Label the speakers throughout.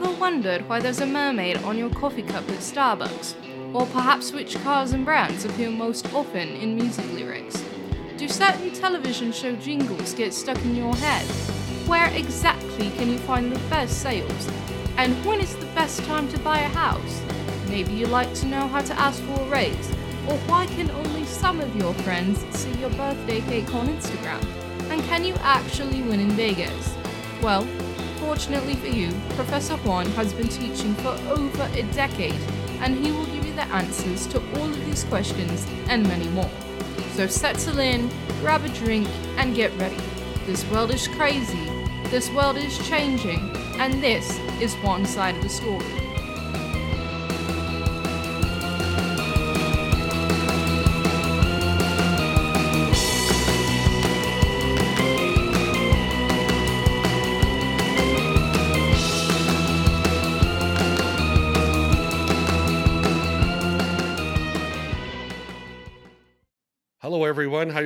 Speaker 1: ever wondered why there's a mermaid on your coffee cup at Starbucks? Or perhaps which cars and brands appear most often in music lyrics? Do certain television show jingles get stuck in your head? Where exactly can you find the best sales? And when is the best time to buy a house? Maybe you'd like to know how to ask for a raise, or why can only some of your friends see your birthday cake on Instagram? And can you actually win in Vegas? Well, fortunately for you, Professor Juan has been teaching for over a decade, and he will give you the answers to all of these questions and many more. So settle in, grab a drink, and get ready. This world is crazy, this world is changing, and this is one side of the story.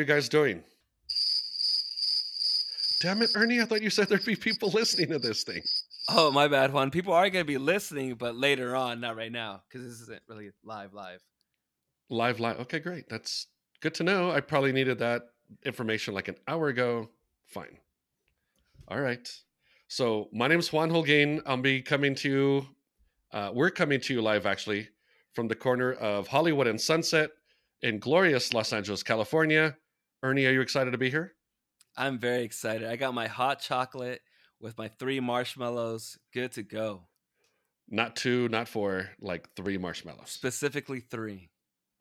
Speaker 2: You guys doing? Damn it, Ernie! I thought you said there'd be people listening to this thing.
Speaker 3: Oh, my bad, Juan. People are going to be listening, but later on, not right now, because this isn't really live, live.
Speaker 2: Live, live. Okay, great. That's good to know. I probably needed that information like an hour ago. Fine. All right. So my name is Juan Holguin. I'll be coming to you. Uh, we're coming to you live, actually, from the corner of Hollywood and Sunset in glorious Los Angeles, California. Ernie, are you excited to be here?
Speaker 3: I'm very excited. I got my hot chocolate with my three marshmallows. Good to go.
Speaker 2: Not two, not four, like three marshmallows.
Speaker 3: Specifically three.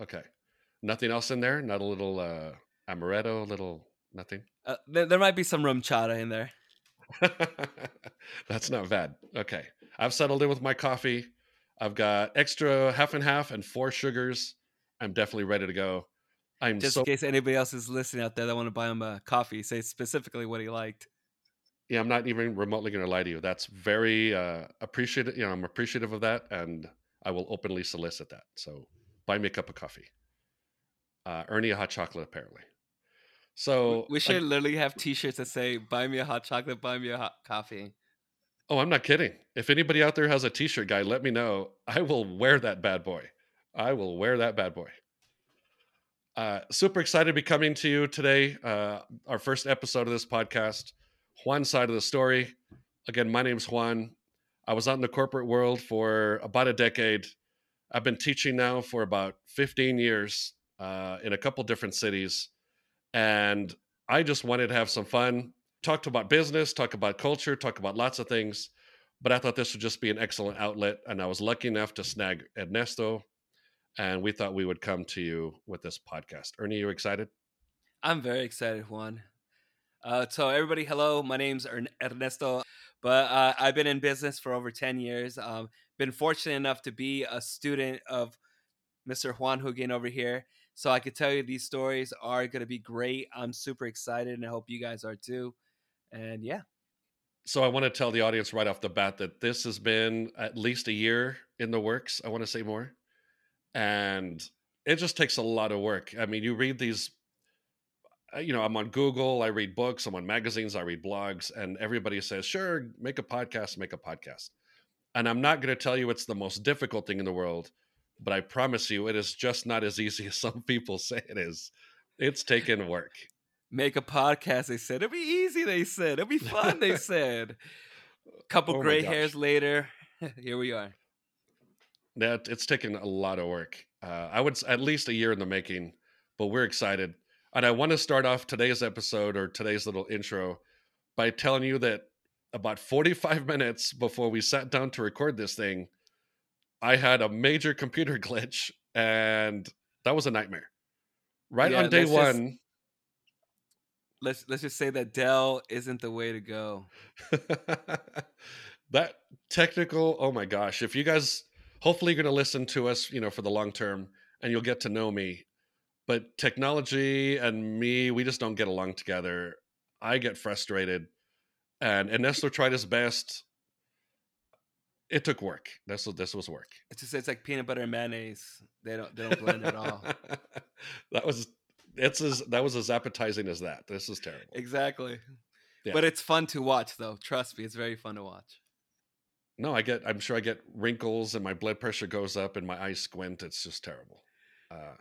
Speaker 2: Okay. Nothing else in there? Not a little uh amaretto, a little nothing?
Speaker 3: Uh, there, there might be some RumChata in there.
Speaker 2: That's not bad. Okay. I've settled in with my coffee. I've got extra half and half and four sugars. I'm definitely ready to go. I'm
Speaker 3: Just
Speaker 2: so
Speaker 3: in case anybody else is listening out there that want to buy him a coffee, say specifically what he liked.
Speaker 2: yeah, I'm not even remotely going to lie to you. That's very uh appreciated. You know, I'm appreciative of that, and I will openly solicit that. So buy me a cup of coffee. Uh, Ernie a hot chocolate, apparently. So
Speaker 3: we should literally have T-shirts that say "Buy me a hot chocolate, buy me a hot coffee."
Speaker 2: Oh, I'm not kidding. If anybody out there has a t-shirt guy, let me know. I will wear that bad boy. I will wear that bad boy. Uh, super excited to be coming to you today. Uh, our first episode of this podcast, Juan's side of the story. Again, my name's Juan. I was out in the corporate world for about a decade. I've been teaching now for about 15 years uh, in a couple different cities. And I just wanted to have some fun, talk about business, talk about culture, talk about lots of things. But I thought this would just be an excellent outlet. And I was lucky enough to snag Ernesto. And we thought we would come to you with this podcast. Ernie, you excited?
Speaker 3: I'm very excited, Juan. Uh, so everybody, hello. My name's Ern- Ernesto, but uh, I've been in business for over ten years. Um, been fortunate enough to be a student of Mr. Juan Holguin over here, so I could tell you these stories are going to be great. I'm super excited, and I hope you guys are too. And yeah,
Speaker 2: So I want to tell the audience right off the bat that this has been at least a year in the works. I want to say more. And it just takes a lot of work. I mean, you read these, uh, you know, I'm on Google, I read books, I'm on magazines, I read blogs, and everybody says, sure, make a podcast, make a podcast. And I'm not going to tell you it's the most difficult thing in the world, but I promise you it is just not as easy as some people say it is. It's taken work.
Speaker 3: make a podcast. They said it'll be easy. They said it'll be fun. They said. A Couple
Speaker 2: Oh
Speaker 3: gray hairs later, here we are.
Speaker 2: That it's taken a lot of work. Uh, I would at least a year in the making, but we're excited. And I want to start off today's episode or today's little intro by telling you that about 45 minutes before we sat down to record this thing, I had a major computer glitch and that was a nightmare. Right
Speaker 3: Yeah,
Speaker 2: on day
Speaker 3: let's just-
Speaker 2: one,
Speaker 3: Let's let's just say that Dell isn't the way to go.
Speaker 2: that technical oh my gosh if you guys hopefully you're going to listen to us you know for the long term and you'll get to know me but technology and me we just don't get along together i get frustrated and ernesto tried his best it took work this was this was work
Speaker 3: It's just it's like peanut butter and mayonnaise. They don't they don't blend at all.
Speaker 2: that was it's as that was as appetizing as that this is terrible
Speaker 3: Exactly.
Speaker 2: Yeah.
Speaker 3: But it's fun to watch though. Trust me, it's very fun to watch.
Speaker 2: No, I get. I'm sure I get wrinkles and my blood pressure goes up and my eyes squint. It's just terrible. Uh,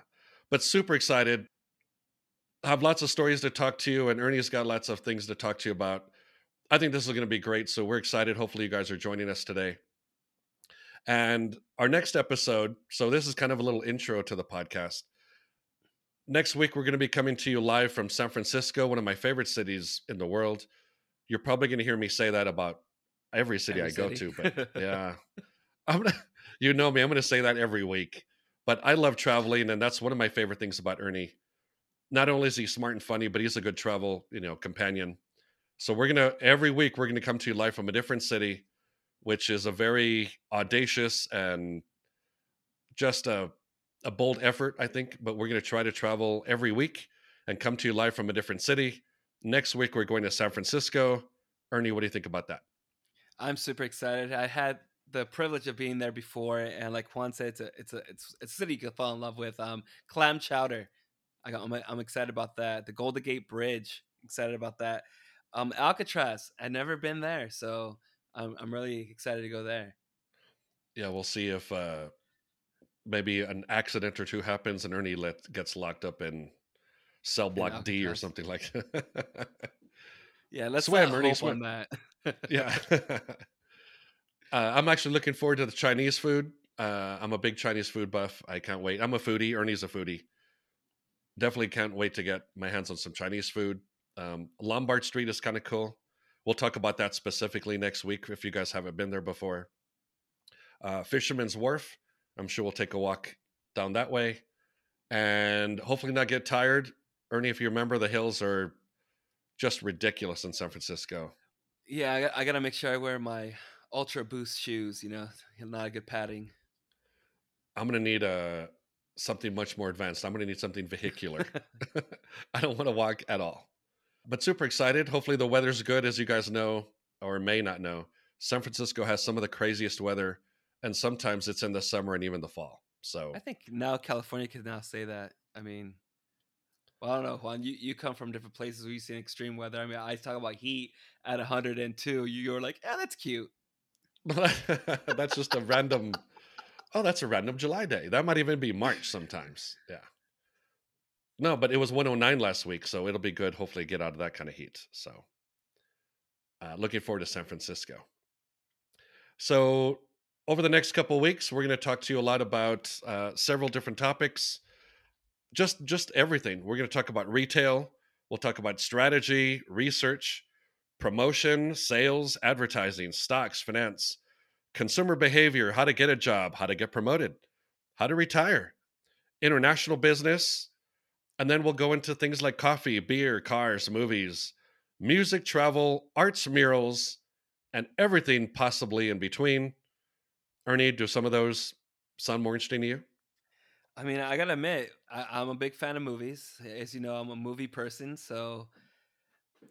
Speaker 2: but super excited. Have lots of stories to talk to you, and Ernie's got lots of things to talk to you about. I think this is going to be great. So we're excited. Hopefully, you guys are joining us today. And our next episode. So this is kind of a little intro to the podcast. Next week, we're going to be coming to you live from San Francisco, one of my favorite cities in the world. You're probably going to hear me say that about every city
Speaker 3: Every
Speaker 2: I go
Speaker 3: city.
Speaker 2: to, but yeah, I'm gonna, you know me, I'm going to say that every week. But I love traveling, and that's one of my favorite things about Ernie. Not only is he smart and funny, but he's a good travel, you know, companion. So we're gonna every week we're gonna come to you live from a different city, which is a very audacious and just a a bold effort, I think. But we're gonna try to travel every week and come to you live from a different city. Next week we're going to San Francisco. Ernie, what do you think about that?
Speaker 3: I'm super excited. I had the privilege of being there before, and like Juan said, it's a it's a it's, it's a city you can fall in love with. Um, clam chowder. I got, I'm I'm excited about that. The Golden Gate Bridge. Excited about that. Um, Alcatraz. I've never been there, so I'm I'm really excited to go there.
Speaker 2: Yeah, we'll see if uh maybe an accident or two happens and Ernie let, gets locked up in cell block D or something like that.
Speaker 3: Yeah, let's
Speaker 2: Swim,
Speaker 3: not
Speaker 2: Ernie, swim.
Speaker 3: on that.
Speaker 2: Yeah. uh, I'm actually looking forward to the Chinese food. Uh, I'm a big Chinese food buff. I can't wait. I'm a foodie. Ernie's a foodie. Definitely can't wait to get my hands on some Chinese food. Um, Lombard Street is kind of cool. We'll talk about that specifically next week if you guys haven't been there before. Uh, Fisherman's Wharf. I'm sure we'll take a walk down that way and hopefully not get tired. Ernie, if you remember, the hills are just ridiculous in San Francisco.
Speaker 3: Yeah, I, got- I gotta make sure I wear my Ultra Boost shoes. You know, not a good padding.
Speaker 2: I'm gonna need a something much more advanced. I'm gonna need something vehicular. I don't want to walk at all. But super excited. Hopefully the weather's good, as you guys know or may not know. San Francisco has some of the craziest weather, and sometimes it's in the summer and even the fall. So
Speaker 3: I think now California can now say that. I mean, well, I don't know, Juan. You, you come from different places where you've seen extreme weather. I mean, I talk about heat at 102. You're like, yeah, that's cute.
Speaker 2: that's just a random. Oh, that's a random July day. That might even be March sometimes. Yeah. No, but it was 109 last week, so it'll be good. Hopefully, get out of that kind of heat. So, uh, looking forward to San Francisco. So, over the next couple weeks, we're going to talk to you a lot about uh, several different topics. Just, just everything. We're going to talk about retail. We'll talk about strategy, research, promotion, sales, advertising, stocks, finance, consumer behavior, how to get a job, how to get promoted, how to retire, international business, and then we'll go into things like coffee, beer, cars, movies, music, travel, arts, murals, and everything possibly in between. Ernie, do some of those sound more interesting to you?
Speaker 3: I mean, I gotta admit, I, I'm a big fan of movies. As you know, I'm a movie person, so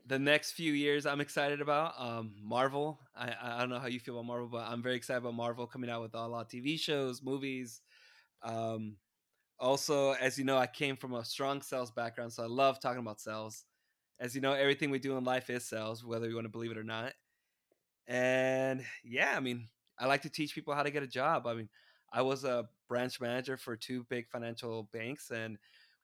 Speaker 3: the next few years I'm excited about. Um, Marvel. I, I don't know how you feel about Marvel, but I'm very excited about Marvel coming out with a lot of TV shows, movies. Um, also, as you know, I came from a strong sales background, so I love talking about sales. As you know, everything we do in life is sales, whether you want to believe it or not. And yeah, I mean, I like to teach people how to get a job. I mean, I was a branch manager for two big financial banks, and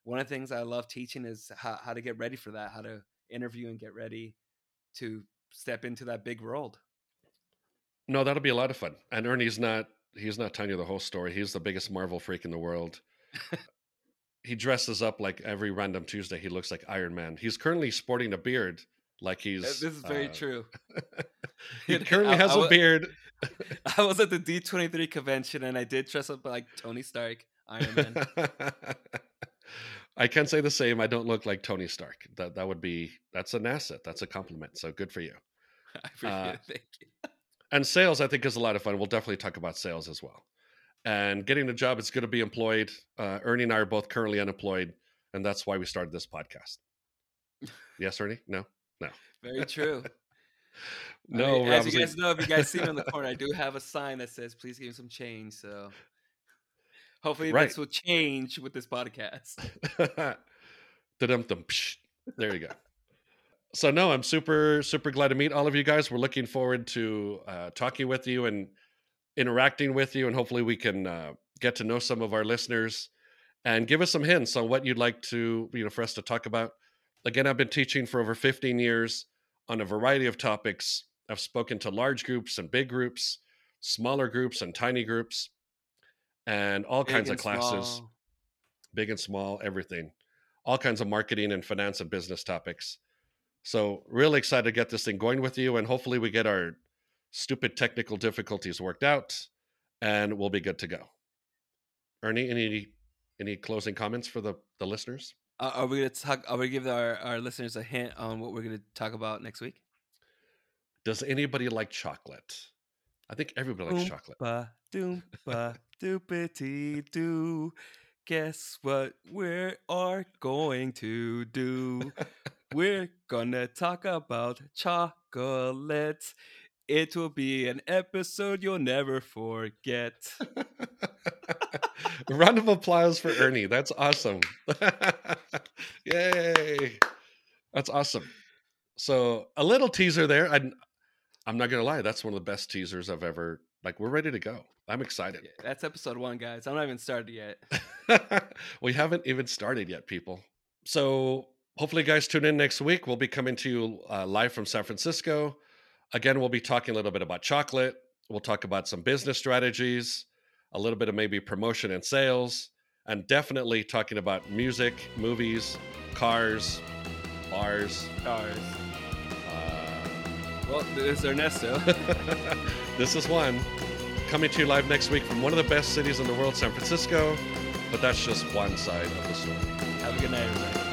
Speaker 3: one of the things I love teaching is how, how to get ready for that, how to interview and get ready to step into that big world.
Speaker 2: No, that'll be a lot of fun. And Ernie's not he's not telling you the whole story. He's the biggest Marvel freak in the world. he dresses up like every random Tuesday. He looks like Iron Man. He's currently sporting a beard like he's
Speaker 3: this is very
Speaker 2: uh,
Speaker 3: true.
Speaker 2: He currently
Speaker 3: I-
Speaker 2: has
Speaker 3: I
Speaker 2: a beard.
Speaker 3: I was at the D23 convention and I did dress up like Tony Stark, Iron Man.
Speaker 2: I can say the same. I don't look like Tony Stark. That that would be that's an asset. That's a compliment. So good for you.
Speaker 3: I appreciate
Speaker 2: Uh,
Speaker 3: it. Thank you.
Speaker 2: And sales, I think, is a lot of fun. We'll definitely talk about sales as well. And getting a job, it's good to be employed. Uh, Ernie and I are both currently unemployed, and that's why we started this podcast. Yes, Ernie? No, no.
Speaker 3: Very true. I
Speaker 2: no.
Speaker 3: mean, as you guys know, if you guys see me in the corner, I do have a sign that says "Please give me some change." So hopefully
Speaker 2: Right.
Speaker 3: this will change with this podcast.
Speaker 2: There you go. so no, I'm super super glad to meet all of you guys. We're looking forward to uh, talking with you and interacting with you, and hopefully we can uh, get to know some of our listeners and give us some hints on what you'd like to you know for us to talk about. Again, I've been teaching for over 15 years on a variety of topics. I've spoken to large groups and big groups, smaller groups and tiny groups, and all
Speaker 3: Big
Speaker 2: kinds of classes,
Speaker 3: small.
Speaker 2: big and small, everything, all kinds of marketing and finance and business topics. So, really excited to get this thing going with you, and hopefully, we get our stupid technical difficulties worked out, and we'll be good to go. Ernie, any any closing comments for the the listeners?
Speaker 3: Uh, are we gonna talk? Are we gonna give our, our listeners a hint on what we're gonna talk about next week?
Speaker 2: Does anybody like chocolate? I think everybody likes
Speaker 3: Boom,
Speaker 2: chocolate.
Speaker 3: Ba doom ba doopity doo. Guess what we are going to do? We're gonna talk about chocolate. It will be an episode you'll never forget.
Speaker 2: Round of applause for Ernie. That's awesome. Yay. That's awesome. So, a little teaser there. I, I'm not going to lie. That's one of the best teasers I've ever, like, we're ready to go. I'm excited.
Speaker 3: Yeah, That's episode one, guys. I'm not even started yet.
Speaker 2: we haven't even started yet, people. So hopefully, you guys tune in next week. We'll be coming to you uh, live from San Francisco. Again, we'll be talking a little bit about chocolate. We'll talk about some business strategies, a little bit of maybe promotion and sales, and definitely talking about music, movies, cars, bars.
Speaker 3: Cars.
Speaker 2: Uh,
Speaker 3: Well, is Ernesto.
Speaker 2: this is Juan coming to you live next week from one of the best cities in the world, San Francisco. But that's just one side of the story.
Speaker 3: Have a good night, everybody.